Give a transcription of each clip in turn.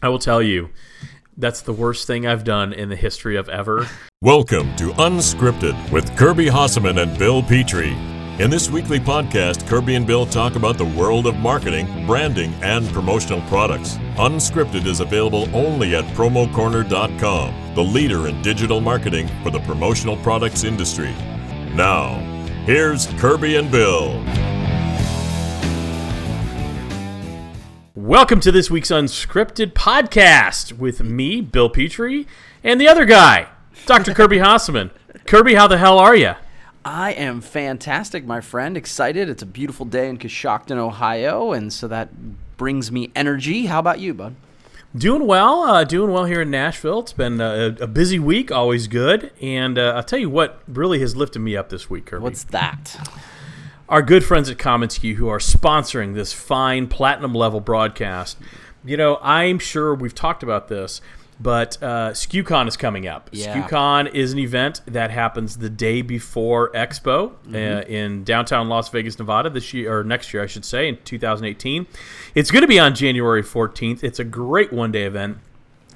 I will tell you, that's the worst thing I've done in the history of ever. Welcome to Unscripted with Kirby Hasseman and Bill Petrie. In this weekly podcast, Kirby and Bill talk about the world of marketing, branding, and promotional products. Unscripted is available only at promocorner.com, the leader in digital marketing for the promotional products industry. Now, here's Kirby and Bill. Welcome to this week's Unscripted podcast with me, Bill Petrie, and the other guy, Dr. Kirby Hasseman. Kirby, how the hell are you? I am fantastic, my friend. Excited. It's a beautiful day in Coshocton, Ohio, and so that brings me energy. How about you, bud? Doing well, uh, doing well here in Nashville. It's been a, a busy week, always good. And uh, I'll tell you what really has lifted me up this week, Kirby. What's that? Our good friends at commonsku who are sponsoring this fine platinum level broadcast. You know, I'm sure we've talked about this, but uh, SKUCon is coming up. Yeah. SKUCon is an event that happens the day before Expo uh, in downtown Las Vegas, Nevada this year or next year, I should say, in 2018. It's going to be on January 14th. It's a great one day event.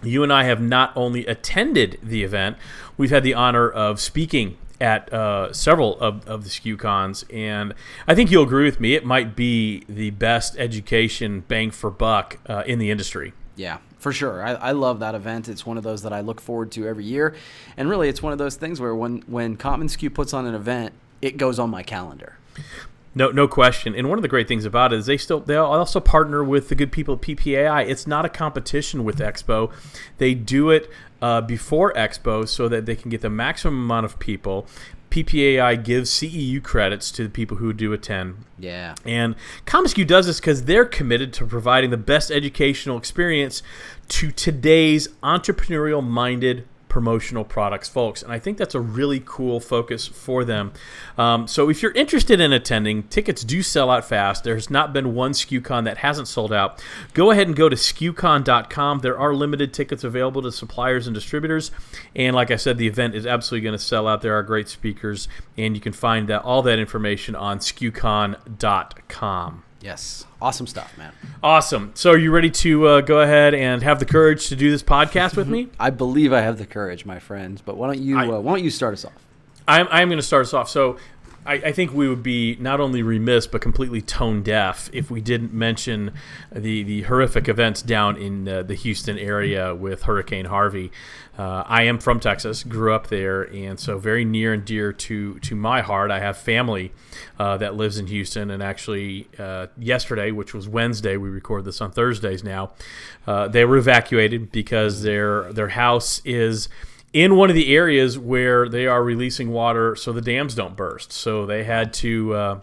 You and I have not only attended the event, we've had the honor of speaking at uh, several of, of the SKUCons, and I think you'll agree with me. It might be the best education bang for buck uh, in the industry. Yeah, for sure. I, I love that event. It's one of those that I look forward to every year, and really, it's one of those things where when when commonsku puts on an event, it goes on my calendar. No, no question. And one of the great things about it is they still they also partner with the good people at PPAI. It's not a competition with Expo. They do it uh, before Expo so that they can get the maximum amount of people. PPAI gives CEU credits to the people who do attend. Yeah. And commonsku does this because they're committed to providing the best educational experience to today's entrepreneurial minded promotional products folks and i think that's a really cool focus for them. Um, so if you're interested in attending tickets do sell out fast. There's not been one SKUCon that hasn't sold out. Go ahead and go to skucon.com there are limited tickets available to suppliers and distributors and like i said the event is absolutely going to sell out. There are great speakers and you can find that, all that information on skucon.com Yes. Awesome stuff, man. Awesome. So, are you ready to uh, go ahead and have the courage to do this podcast with me? I believe I have the courage, my friends. But why don't you I- uh, why don't you start us off? I'm, I'm going to start us off. So, I, I think we would be not only remiss but completely tone deaf if we didn't mention the, the horrific events down in uh, the Houston area with Hurricane Harvey. Uh, I am from Texas, grew up there, and so very near and dear to, to my heart. I have family uh, that lives in Houston, and actually, uh, yesterday, which was Wednesday, we record this on Thursdays now, uh, they were evacuated because their their house is in one of the areas where they are releasing water so the dams don't burst. So they had to, uh,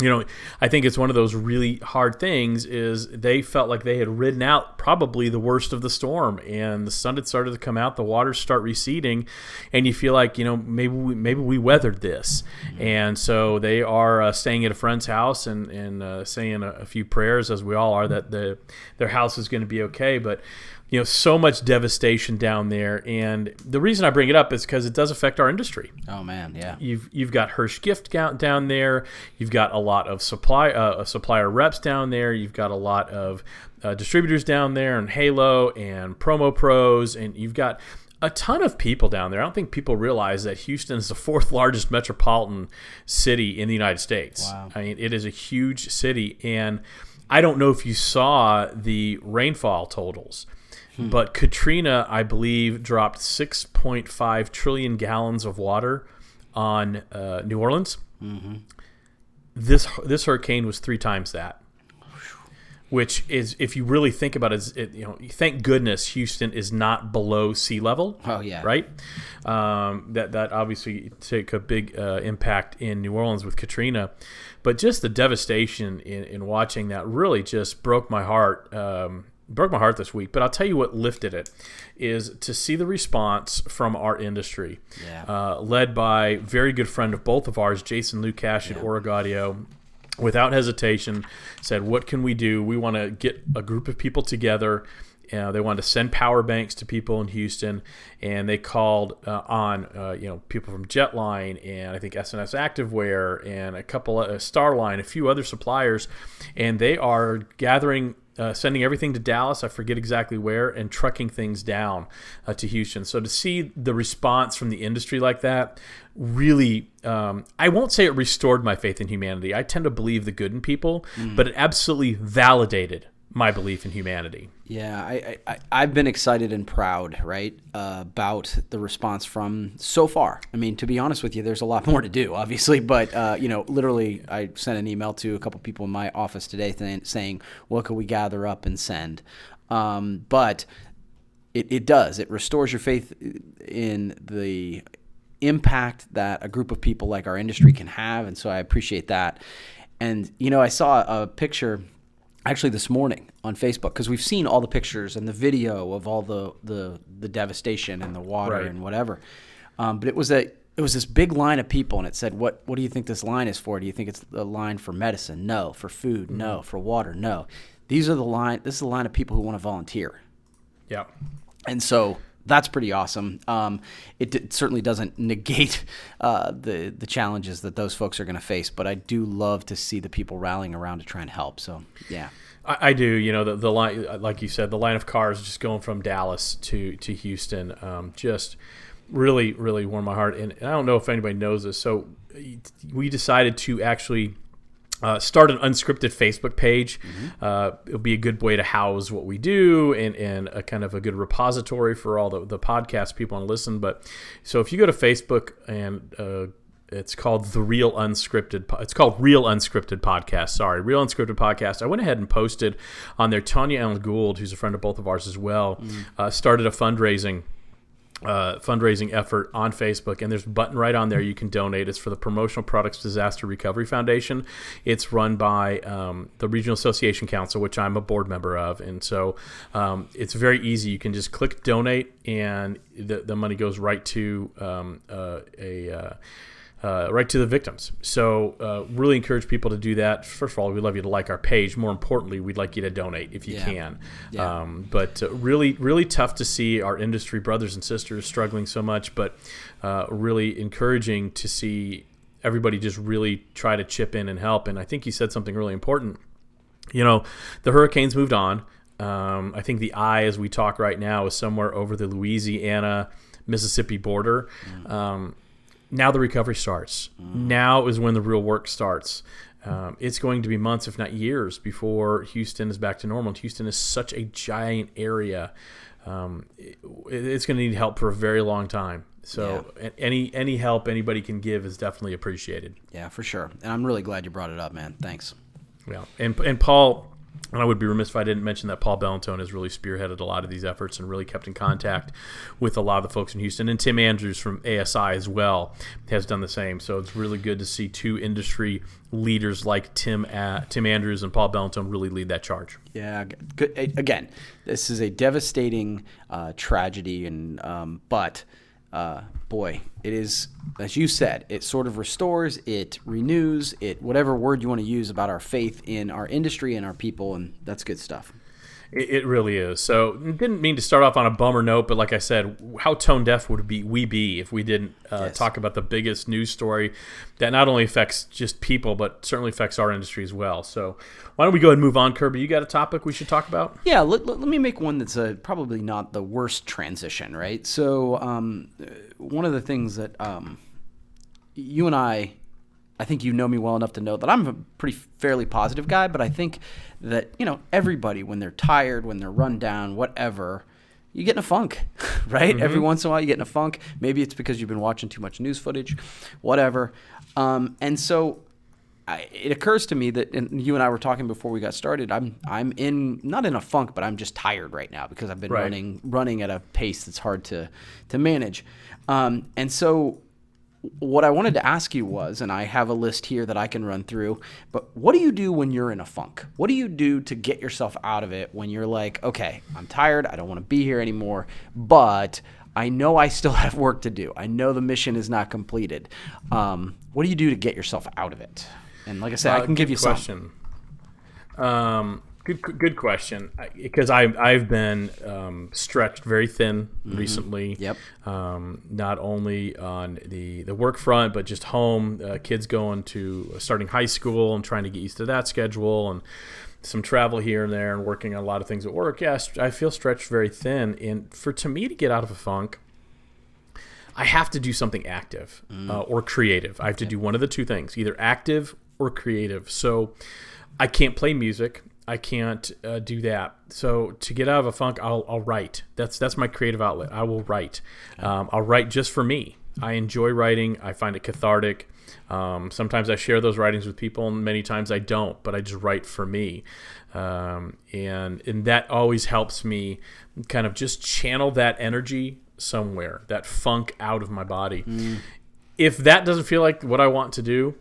you know, I think it's one of those really hard things is they felt like they had ridden out probably the worst of the storm and the sun had started to come out, the waters start receding and you feel like, you know, maybe we, maybe we weathered this. And so they are uh, staying at a friend's house and, and uh, saying a, a few prayers as we all are that the, their house is going to be okay. But you know so much devastation down there and the reason i bring it up is because it does affect our industry Oh man, yeah. you've you've got hirsch gift down, down there you've got a lot of supply uh, supplier reps down there you've got a lot of uh, distributors down there and halo and promo pros and you've got a ton of people down there. I don't think people realize that Houston is the fourth largest metropolitan city in the United States. Wow. I mean, it is a huge city, and I don't know if you saw the rainfall totals. But Katrina, I believe, dropped 6.5 trillion gallons of water on uh, New Orleans. This this hurricane was three times that, which is, if you really think about it, it, you know, thank goodness Houston is not below sea level. Oh, yeah. right. Um, that that obviously took a big uh, impact in New Orleans with Katrina, but just the devastation in, in watching that really just broke my heart. Um, broke my heart this week. But I'll tell you what lifted it is to see the response from our industry, Yeah. uh, led by very good friend of both of ours, Jason Lucash at Origaudio. Without hesitation, said, "What can we do? We want to get a group of people together." Uh, they wanted to send power banks to people in Houston, and they called uh, on uh, you know people from Jetline and I think S&S Activewear and a couple of Starline, a few other suppliers, and they are gathering uh, sending everything to Dallas. I forget exactly where, and trucking things down uh, to Houston. So to see the response from the industry like that, really, um, I won't say it restored my faith in humanity. I tend to believe the good in people, mm. but it absolutely validated my belief in humanity. Yeah, I, I I've been excited and proud, right, uh, about the response from so far. I mean, to be honest with you, there's a lot more to do, obviously, but uh, you know, literally, I sent an email to a couple people in my office today th- saying, "What can we gather up and send?" Um, but it, it does. It restores your faith in the impact that a group of people like our industry can have, and so I appreciate that. And you know, I saw a picture actually this morning on Facebook because we've seen all the pictures and the video of all the the, the devastation and the water right. and whatever. Um, but it was a it was this big line of people and it said what what do you think this line is for? Do you think it's a line for medicine? No. For food? Mm-hmm. No. For water? No. These are the line. This is the line of people who want to volunteer. Yeah. And so that's pretty awesome. Um, it, it, certainly doesn't negate uh, the the challenges that those folks are going to face, but I do love to see the people rallying around to try and help. So yeah. I, I do. You know the the line, like you said, the line of cars just going from Dallas to to Houston, um, just really really warmed my heart. And I don't know if anybody knows this, so we decided to actually uh, start an unscripted Facebook page. Mm-hmm. Uh, it'll be a good way to house what we do and, and a kind of a good repository for all the, the podcast people want to listen. But so if you go to Facebook and uh, it's called the Real Unscripted. It's called Real Unscripted Podcast. Sorry, Real Unscripted Podcast. I went ahead and posted on there. Tanya Allen Gould, who's a friend of both of ours as well, mm. started a fundraising uh, fundraising effort on Facebook, and there's a button right on there you can donate. It's for the Promotional Products Disaster Recovery Foundation. It's run by um, the Regional Association Council, which I'm a board member of, and so um, it's very easy. You can just click donate, and the, the money goes right to um, uh, a uh, uh, right to the victims. So, uh, really encourage people to do that. First of all, we'd love you to like our page. More importantly, we'd like you to donate if you yeah. can. Yeah. Um, but uh, really, really tough to see our industry brothers and sisters struggling so much, but uh, really encouraging to see everybody just really try to chip in and help. And I think you said something really important. You know, the hurricanes moved on. Um, I think the eye, as we talk right now, is somewhere over the Louisiana Mississippi border. Mm. Um, now the recovery starts. Mm. Now is when the real work starts. Um, it's going to be months, if not years, before Houston is back to normal. And Houston is such a giant area. Um, it, it's going to need help for a very long time. So yeah. any any help anybody can give is definitely appreciated. Yeah, for sure. And I'm really glad you brought it up, man. Thanks. Yeah, and and Paul and I would be remiss if I didn't mention that Paul Bellantone has really spearheaded a lot of these efforts and really kept in contact with a lot of the folks in Houston. And Tim Andrews from ASI as well has done the same. So it's really good to see two industry leaders like Tim uh, Tim Andrews and Paul Bellantone really lead that charge. Yeah, again, this is a devastating uh, tragedy, and um, but uh, boy, it is, as you said, it sort of restores, it renews, it whatever word you want to use about our faith in our industry and our people, and that's good stuff. It, it really is. So, didn't mean to start off on a bummer note, but like I said, how tone deaf would be we be if we didn't uh, yes. talk about the biggest news story that not only affects just people, but certainly affects our industry as well. So, why don't we go ahead and move on, Kirby? You got a topic we should talk about? Yeah, let, let, let me make one that's a, probably not the worst transition, right? So, um, one of the things that um, you and I I think you know me well enough to know that I'm a pretty fairly positive guy, but I think that, you know, everybody, when they're tired, when they're run down, whatever, you get in a funk, right? Mm-hmm. Every once in a while, you get in a funk. Maybe it's because you've been watching too much news footage, whatever. Um, and so I, it occurs to me that and you and I were talking before we got started. I'm I'm in not in a funk, but I'm just tired right now because I've been right. running running at a pace that's hard to to manage. Um, and so what I wanted to ask you was, and I have a list here that I can run through, but what do you do when you're in a funk? What do you do to get yourself out of it when you're like, okay, I'm tired, I don't want to be here anymore, but I know I still have work to do. I know the mission is not completed. Um, what do you do to get yourself out of it? And like I said, uh, I can give you question. some. Um, Good, good question. Because I, I've been um, stretched very thin mm-hmm. recently. Yep. Um, not only on the, the work front, but just home. Uh, kids going to uh, starting high school and trying to get used to that schedule, and some travel here and there and working on a lot of things at work, yes, I feel stretched very thin. And for to me to get out of a funk, I have to do something active uh, or creative. I have to do one of the two things, either active or creative. So I can't play music. I can't uh, do that. So to get out of a funk, I'll, I'll write. That's that's my creative outlet. I will write. Um, I'll write just for me. I enjoy writing. I find it cathartic. Um, sometimes I share those writings with people, and many times I don't. But I just write for me, um, and and that always helps me kind of just channel that energy somewhere, that funk out of my body. If that doesn't feel like what I want to do,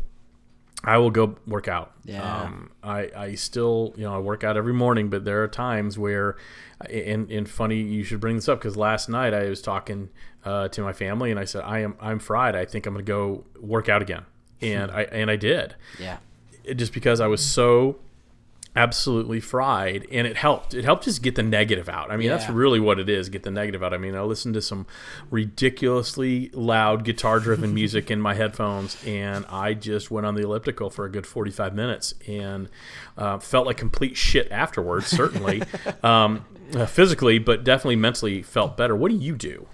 I will go work out. Yeah. Um, I, I still, you know, I work out every morning, but there are times where, and, and funny, you should bring this up because last night I was talking uh, to my family and I said, I am, I'm fried. I think I'm going to go work out again. And I, and I did Yeah. it- just because I was so absolutely fried and it helped. It helped just get the negative out. I mean that's really what it is get the negative out. I mean i listened to some ridiculously loud guitar driven music in my headphones and i just went on the elliptical for a good 45 minutes and uh, felt like complete shit afterwards certainly. Um, uh, physically but definitely mentally felt better. What do you do?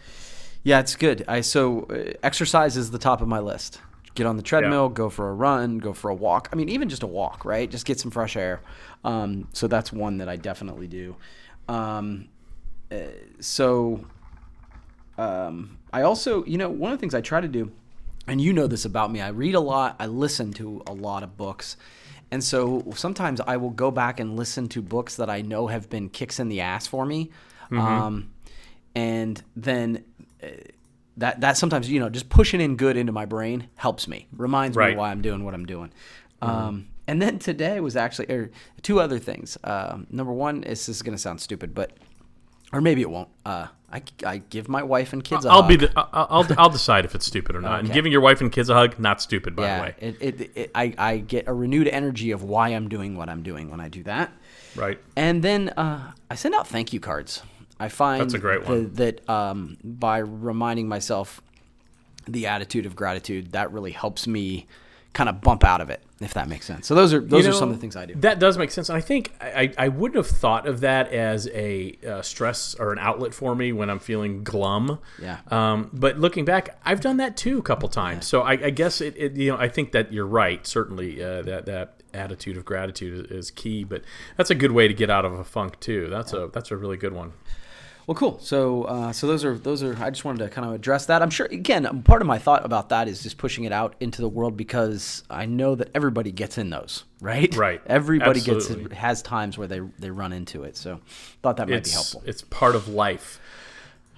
Yeah, it's good. I so uh, exercise is the top of my list. Get on the treadmill, go for a run, go for a walk. I mean, even just a walk, right? Just get some fresh air. Um, so that's one that I definitely do. Um, uh, so um, I also, you know, one of the things I try to do, and you know this about me, I read a lot, I listen to a lot of books. And so sometimes I will go back and listen to books that I know have been kicks in the ass for me. Um, and then uh, that that sometimes you know just pushing in good into my brain helps me reminds Right. me why i'm doing what i'm doing. Um, and then today was actually er, two other things. Um, number one is this is going to sound stupid but or maybe it won't uh, I, I give my wife and kids a i'll hug. be the i'll, I'll decide if it's stupid or not. And giving your wife and kids a hug not stupid by the way. it, it, it, I, I get a renewed energy of why i'm doing what i'm doing when i do that. Right. And then uh, I send out thank you cards. I find That's a great the- that um, by reminding myself the attitude of gratitude, that really helps me kind of bump out of it, if that makes sense. So those are those You are some of the things I do. That does make sense. And I think I, I wouldn't have thought of that as a uh, stress or an outlet for me when I'm feeling glum. Yeah. Um, but looking back, I've done that too a couple times. So I, I guess it, it, you know, I think that you're right. Certainly, uh, that that attitude of gratitude is, is key. But that's a good way to get out of a funk too. That's a that's a really good one. Well, cool. So, uh, so those are those are. I just wanted to kind of address that. I'm sure. Again, part of my thought about that is just pushing it out into the world because I know that everybody gets in those, right? Right. Everybody Absolutely. gets has times where they they run into it. So, thought that might It's be helpful. it's part of life.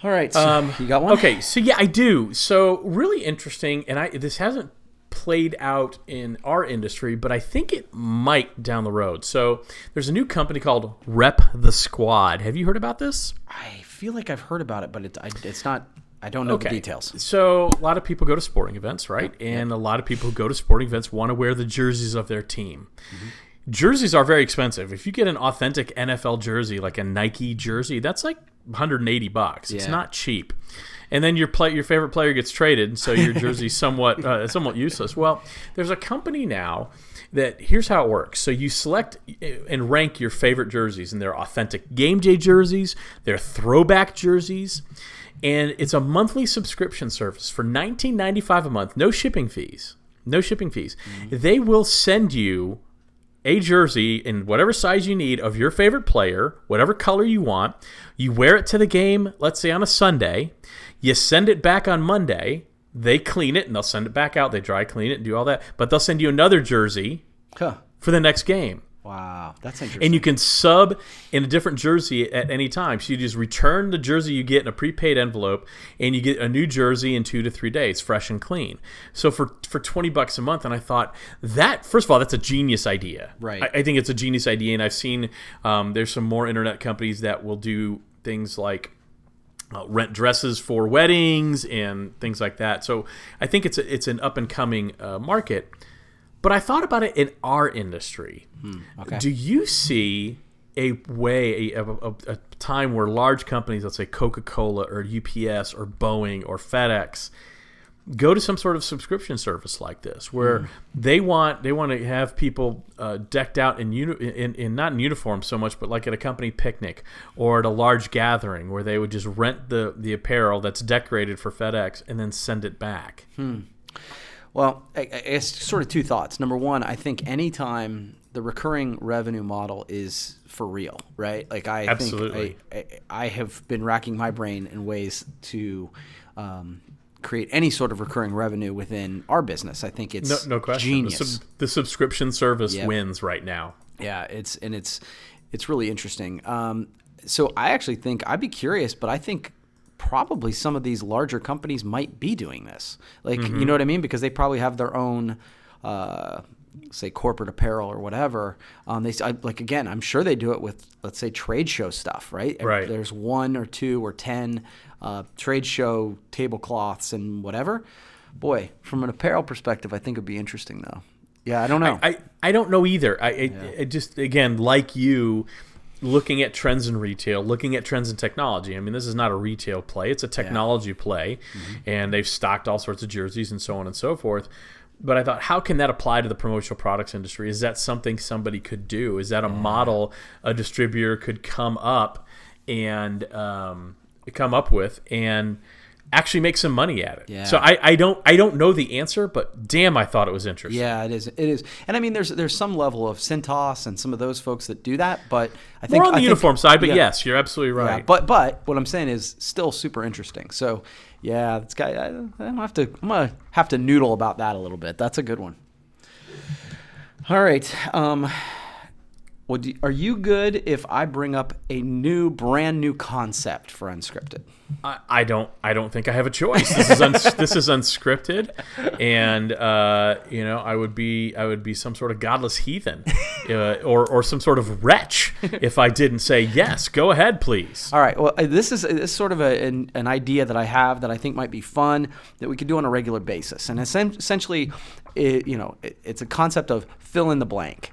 All right. So Um, you got one? Okay, so yeah, I do. So really interesting, and I this hasn't played out in our industry, but I think it might down the road. So there's a new company called Rep the Squad. Have you heard about this? I feel like I've heard about it, but it, I, it's not. I don't know the details. So a lot of people go to sporting events, right? And a lot of people who go to sporting events want to wear the jerseys of their team. Mm-hmm. Jerseys are very expensive. If you get an authentic NFL jersey, like a Nike jersey, that's like 180 bucks. It's not cheap. And then your play, your favorite player gets traded, so your jersey's somewhat uh, somewhat useless. Well, there's a company now that here's how it works. So you select and rank your favorite jerseys, and they're authentic game day jerseys, they're throwback jerseys, and it's a monthly subscription service for 19.95 a month, no shipping fees, no shipping fees. They will send you a jersey in whatever size you need of your favorite player, whatever color you want. You wear it to the game, let's say on a Sunday. You send it back on Monday. They clean it and they'll send it back out. They dry clean it and do all that. But they'll send you another jersey Huh. for the next game. Wow, that's interesting. And you can sub in a different jersey at any time. So you just return the jersey you get in a prepaid envelope, and you get a new jersey in two to three days, fresh and clean. So for for twenty bucks a month, and I thought that first of all, that's a genius idea. Right. I, I think it's a genius idea, and I've seen um, there's some more internet companies that will do things like uh, rent dresses for weddings and things like that. So I think it's a, it's an up and coming uh, market. But I thought about it in our industry. okay. Do you see a way, a, a, a time where large companies, let's say Coca Cola or UPS or Boeing or FedEx, go to some sort of subscription service like this where Mm. they want they want to have people uh, decked out in, uni- in in not in uniform so much but like at a company picnic or at a large gathering where they would just rent the the apparel that's decorated for FedEx and then send it back. Well, I, I sort of two thoughts. Number one, I think anytime the recurring revenue model is for real, right? Like I Absolutely. think I, I, I have been racking my brain in ways to um, create any sort of recurring revenue within our business. I think it's No, no question. genius. The, sub- the subscription service Yep. wins right now. Yeah, it's and it's it's really interesting. Um, so I actually think I'd be curious, but I think probably some of these larger companies might be doing this. Like Mm-hmm. you know what I mean? Because they probably have their own. Uh, say corporate apparel or whatever um, they I, like again i'm sure they do it with let's say trade show stuff right Right. there's one or two or ten uh, trade show tablecloths and whatever boy from an apparel perspective i think it'd be interesting though yeah i don't know I, I don't know either. I, I, I just again like you, looking at trends in retail, looking at trends in technology. I mean, this is not a retail play; it's a technology play, and they've stocked all sorts of jerseys and so on and so forth. But I thought, how can that apply to the promotional products industry? Is that something somebody could do? Is that a model a distributor could come up and um, come up with and actually make some money at it? Yeah. So I, I don't I don't know the answer, but damn, I thought it was interesting. Yeah, it is. It is, and I mean, there's there's some level of Cintas and some of those folks that do that, but I think More on the I think- uniform side, but yeah, yes, you're absolutely yeah, right. but but what I'm saying is still super interesting. So yeah, this guy, I, I'm have to I'm gonna have to noodle about that a little bit. That's a good one. All right. Um, well, do, are you good if I bring up a new, brand new concept for unscripted? I, I don't I don't think I have a choice. This is uns, this is unscripted, and uh, you know I would be I would be some sort of godless heathen, uh, or or some sort of wretch if I didn't say yes. Go ahead, please. All right. Well, uh, this is, this is sort of a, an, an idea that I have that I think might be fun that we could do on a regular basis. And essentially, it, you know, it, it's a concept of fill in the blank.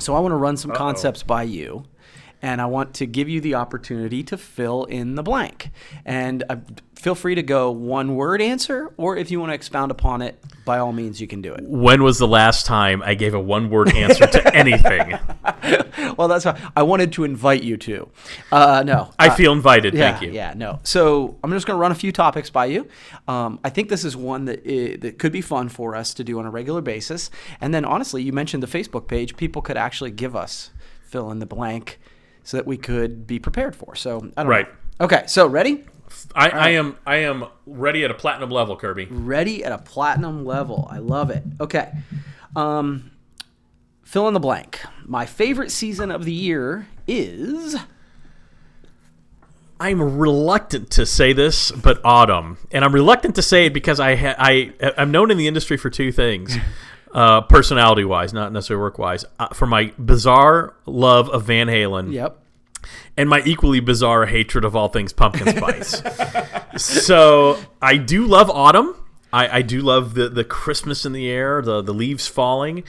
So I want to run some concepts by you. And I want to give you the opportunity to fill in the blank. And uh, feel free to go one word answer, or if you want to expound upon it, by all means, you can do it. When was the last time I gave a one word answer to anything? Well, that's why I wanted to invite you to. Uh, no, I feel invited. Yeah, Thank you. Yeah, no. So I'm just going to run a few topics by you. Um, I think this is one that i- that could be fun for us to do on a regular basis. And then, honestly, you mentioned the Facebook page. People could actually give us fill in the blank so that we could be prepared for. So I don't Right. know. Okay, so ready? I, I am I am ready at a platinum level, Kirby. Ready at a platinum level. I love it. Okay. Um, fill in the blank. My favorite season of the year is. I'm reluctant to say this, but autumn, and I'm reluctant to say it because I ha- I I'm known in the industry for two things, uh, personality wise, not necessarily work wise, uh, for my bizarre love of Van Halen, Yep. and my equally bizarre hatred of all things pumpkin spice. so I do love autumn. I, I do love the, the Christmas in the air, the, the leaves falling.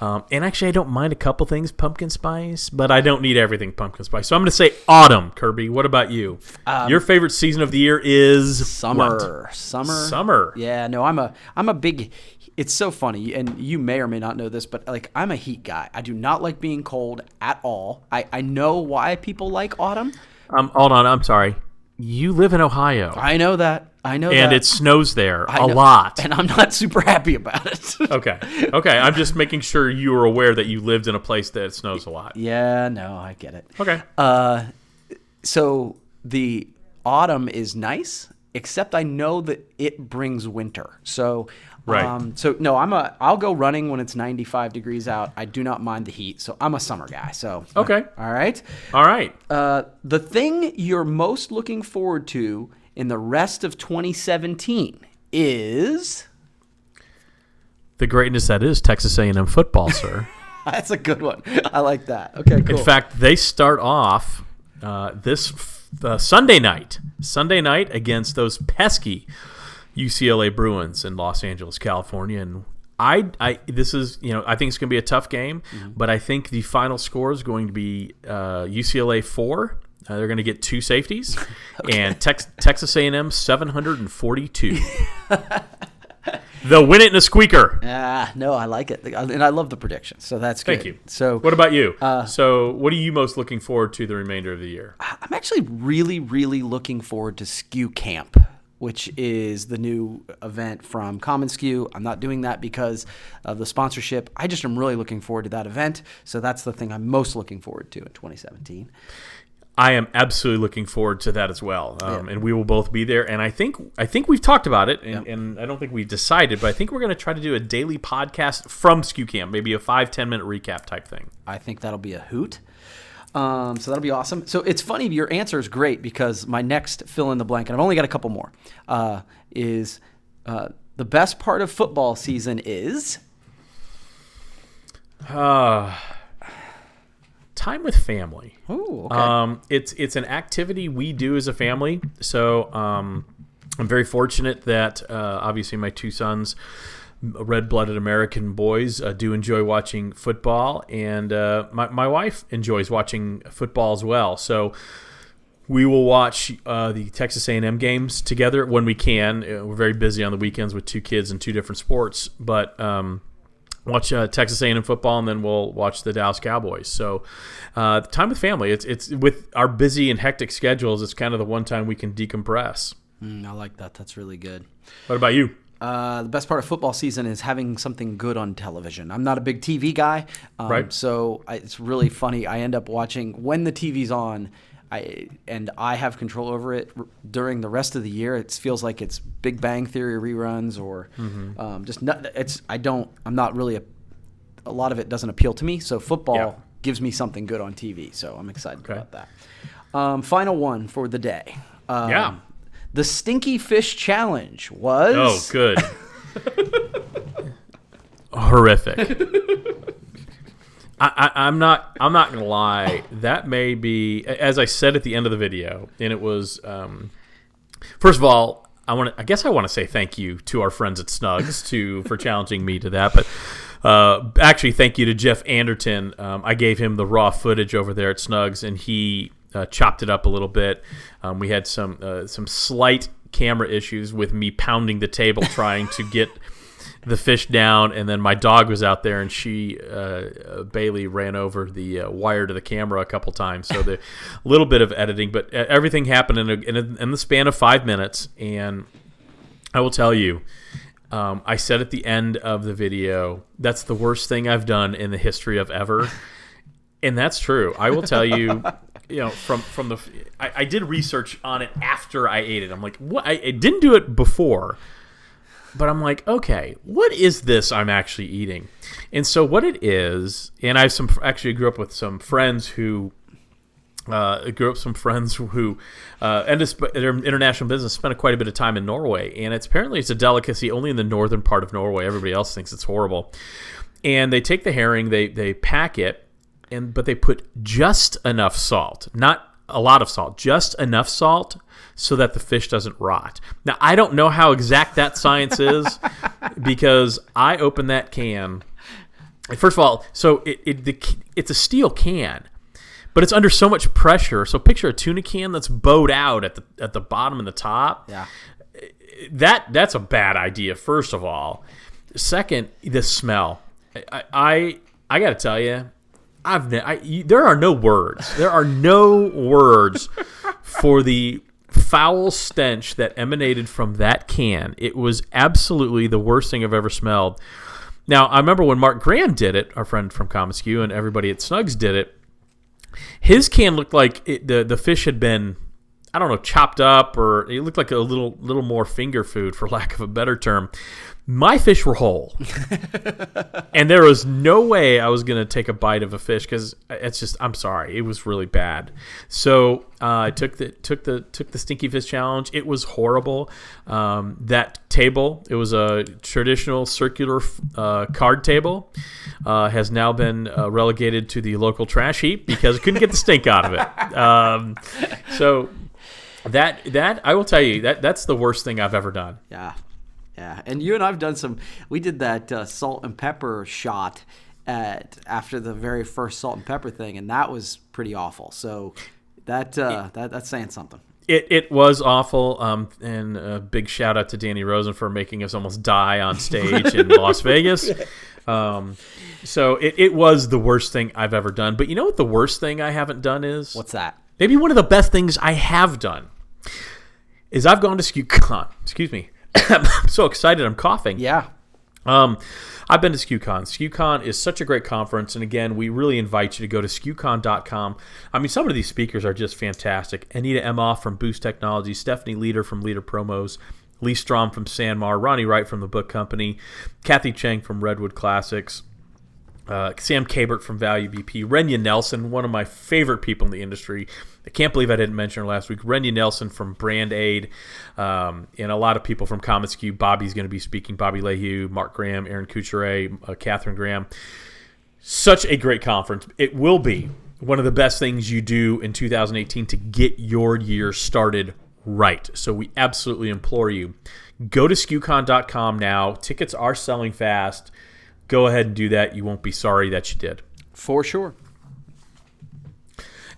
Um, and actually, I don't mind a couple things pumpkin spice, but I don't need everything pumpkin spice. So I'm going to say autumn, Kirby. What about you? Your favorite season of the year is Summer. what? Summer. Summer. Yeah, no, I'm a I'm a big it's so funny and you may or may not know this, but like I'm a heat guy. I do not like being cold at all. I, I know why people like autumn. Um, hold on. I'm sorry. You live in Ohio, I know that. I know and that. it snows there I a know- lot. And I'm not super happy about it. Okay. Okay. I'm just making sure you are aware that you lived in a place that snows a lot. yeah, no, I get it. Okay. Uh, so the autumn is nice, except I know that it brings winter. So, Right. um, so no, I'm a. I'll go running when it's 95 degrees out. I do not mind the heat, so I'm a summer guy. So, Okay. all right. All right. Uh, the thing you're most looking forward to in the rest of 2017 is. The greatness that is Texas A&M football, sir. That's a good one. I like that. Okay, cool. In fact, they start off uh, this f- uh, Sunday night. Sunday night against those pesky UCLA Bruins in Los Angeles, California, and I, I, this is, you know, I think it's going to be a tough game, but I think the final score is going to be uh, UCLA four. Uh, they're going to get two safeties, and Tex- Texas A&M seven hundred and forty-two. They'll win it in a squeaker. Ah, no, I like it, and I love the predictions. So that's good. Thank you. So What about you? Uh, so, what are you most looking forward to the remainder of the year? I'm actually really, really looking forward to Skew Camp, which is the new event from commonsku. I'm not doing that because of the sponsorship. I just am really looking forward to that event. So that's the thing I'm most looking forward to in 2017. I am absolutely looking forward to that as well, um, and we will both be there. And I think I think we've talked about it, and, and I don't think we've decided, but I think we're going to try to do a daily podcast from Skew Camp, maybe a five ten minute recap type thing. I think that'll be a hoot. Um, so that'll be awesome. So it's funny, your answer is great because my next fill in the blank, and I've only got a couple more, uh, is uh, the best part of football season is. Uh, time with family. Ooh, okay. Um, it's it's an activity we do as a family. So um, I'm very fortunate that uh, obviously my two sons, red-blooded American boys, uh, do enjoy watching football, and uh, my my wife enjoys watching football as well. So. We will watch uh, the Texas A&M games together when we can. Uh, We're very busy on the weekends with two kids and two different sports, but um, watch uh, Texas A&M football, and then we'll watch the Dallas Cowboys. So, uh, time with family. It's it's with our busy and hectic schedules. It's kind of the one time we can decompress. Mm, I like that. That's really good. What about you? Uh, the best part of football season is having something good on television. I'm not a big TV guy, um, Right. So I, it's really funny. I end up watching when the TV's on, I and I have control over it r- during the rest of the year. It feels like it's Big Bang Theory reruns or Mm-hmm. um, just not, it's. I don't. I'm not really a. A lot of it doesn't appeal to me. So football Yeah. gives me something good on TV. So I'm excited Okay. about that. Um, final one for the day. Um, Yeah. The Stinky Fish Challenge was. Oh, good. Horrific. I, I, I'm not. I'm not gonna lie. That may be, as I said at the end of the video, and it was. Um, first of all, I want to. I guess I want to say thank you to our friends at Snugz to for challenging me to that. But uh, actually, thank you to Jeff Anderton. Um, I gave him the raw footage over there at Snugz, and he uh, chopped it up a little bit. Um, we had some uh, some slight camera issues with me pounding the table trying to get the fish down, and then my dog was out there, and she uh, uh, Bailey ran over the uh, wire to the camera a couple times. So the little bit of editing, but uh, everything happened in, a, in, a, in the span of five minutes, and I will tell you. Um, I said at the end of the video, that's the worst thing I've done in the history of ever, and that's true. I will tell you, you know, from from the, I, I did research on it after I ate it. I'm like, what? I, I didn't do it before, but I'm like, okay, what is this I'm actually eating? And so what it is, and I have some actually grew up with some friends who uh, grew up some friends who uh, their international business spent quite a bit of time in Norway, and it's apparently it's a delicacy only in the northern part of Norway. Everybody else thinks it's horrible. And they take the herring, they they pack it, and but they put just enough salt, not a lot of salt, just enough salt so that the fish doesn't rot. Now I don't know how exact that science is because I opened that can. First of all, so it, it the, it's a steel can but it's under so much pressure. So picture a tuna can that's bowed out at the at the bottom and the top. Yeah. That that's a bad idea. First of all, second, the smell. I I, I got to tell you, I've ne- I, you, there are no words. There are no words for the foul stench that emanated from that can. It was absolutely the worst thing I've ever smelled. Now I remember when Mark Graham did it, our friend from commonsku, and everybody at Snugz did it his can looked like it, the the fish had been I don't know chopped up or it looked like a little little more finger food for lack of a better term. My fish were whole, and there was no way I was gonna take a bite of a fish because it's just I'm sorry it was really bad. So uh, I took the took the took the stinky fish challenge. It was horrible. Um, that table it was a traditional circular uh, card table uh, has now been uh, relegated to the local trash heap because it couldn't get the stink out of it. Um, so that that I will tell you that that's the worst thing I've ever done. Yeah, yeah. And you and I've done some. We did that uh, salt and pepper shot at after the very first salt and pepper thing, and that was pretty awful. So that uh, that that's saying something. It, it was awful, um, and a big shout out to Danny Rosin for making us almost die on stage in Las Vegas. Um, so it, it was the worst thing I've ever done. But you know what the worst thing I haven't done is? What's that? Maybe one of the best things I have done is I've gone to SKUCon. Excuse me. I'm so excited. I'm coughing. Yeah. Um, I've been to SKUCon. SKUCon is such a great conference, and again, we really invite you to go to SKUCon.com. I mean, some of these speakers are just fantastic. Anita Emhoff from Boost Technology, Stephanie Leader from Leader Promos, Lee Strom from Sanmar, Ronnie Wright from the Book Company, Kathy Cheng from Redwood Classics, uh, Sam Kabert from Value BP, Renya Nelson, one of my favorite people in the industry. I can't believe I didn't mention her last week. Renya Nelson from Brand Aid, um, and a lot of people from commonsku. Bobby's going to be speaking. Bobby Lehew, Mark Graham, Aaron Kuchere, uh, Catherine Graham. Such a great conference. It will be one of the best things you do in 2018 to get your year started right. So we absolutely implore you go to SKUCon.com now. Tickets are selling fast go ahead and do that. You won't be sorry that you did. For sure.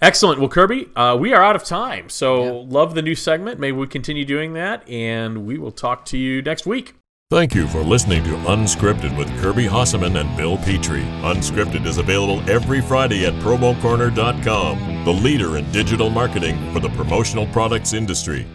Excellent. Well, Kirby, uh, we are out of time. So, yeah. love the new segment. Maybe we continue doing that, and we will talk to you next week. Thank you for listening to Unscripted with Kirby Hasseman and Bill Petrie. Unscripted is available every Friday at promocorner.com, the leader in digital marketing for the promotional products industry.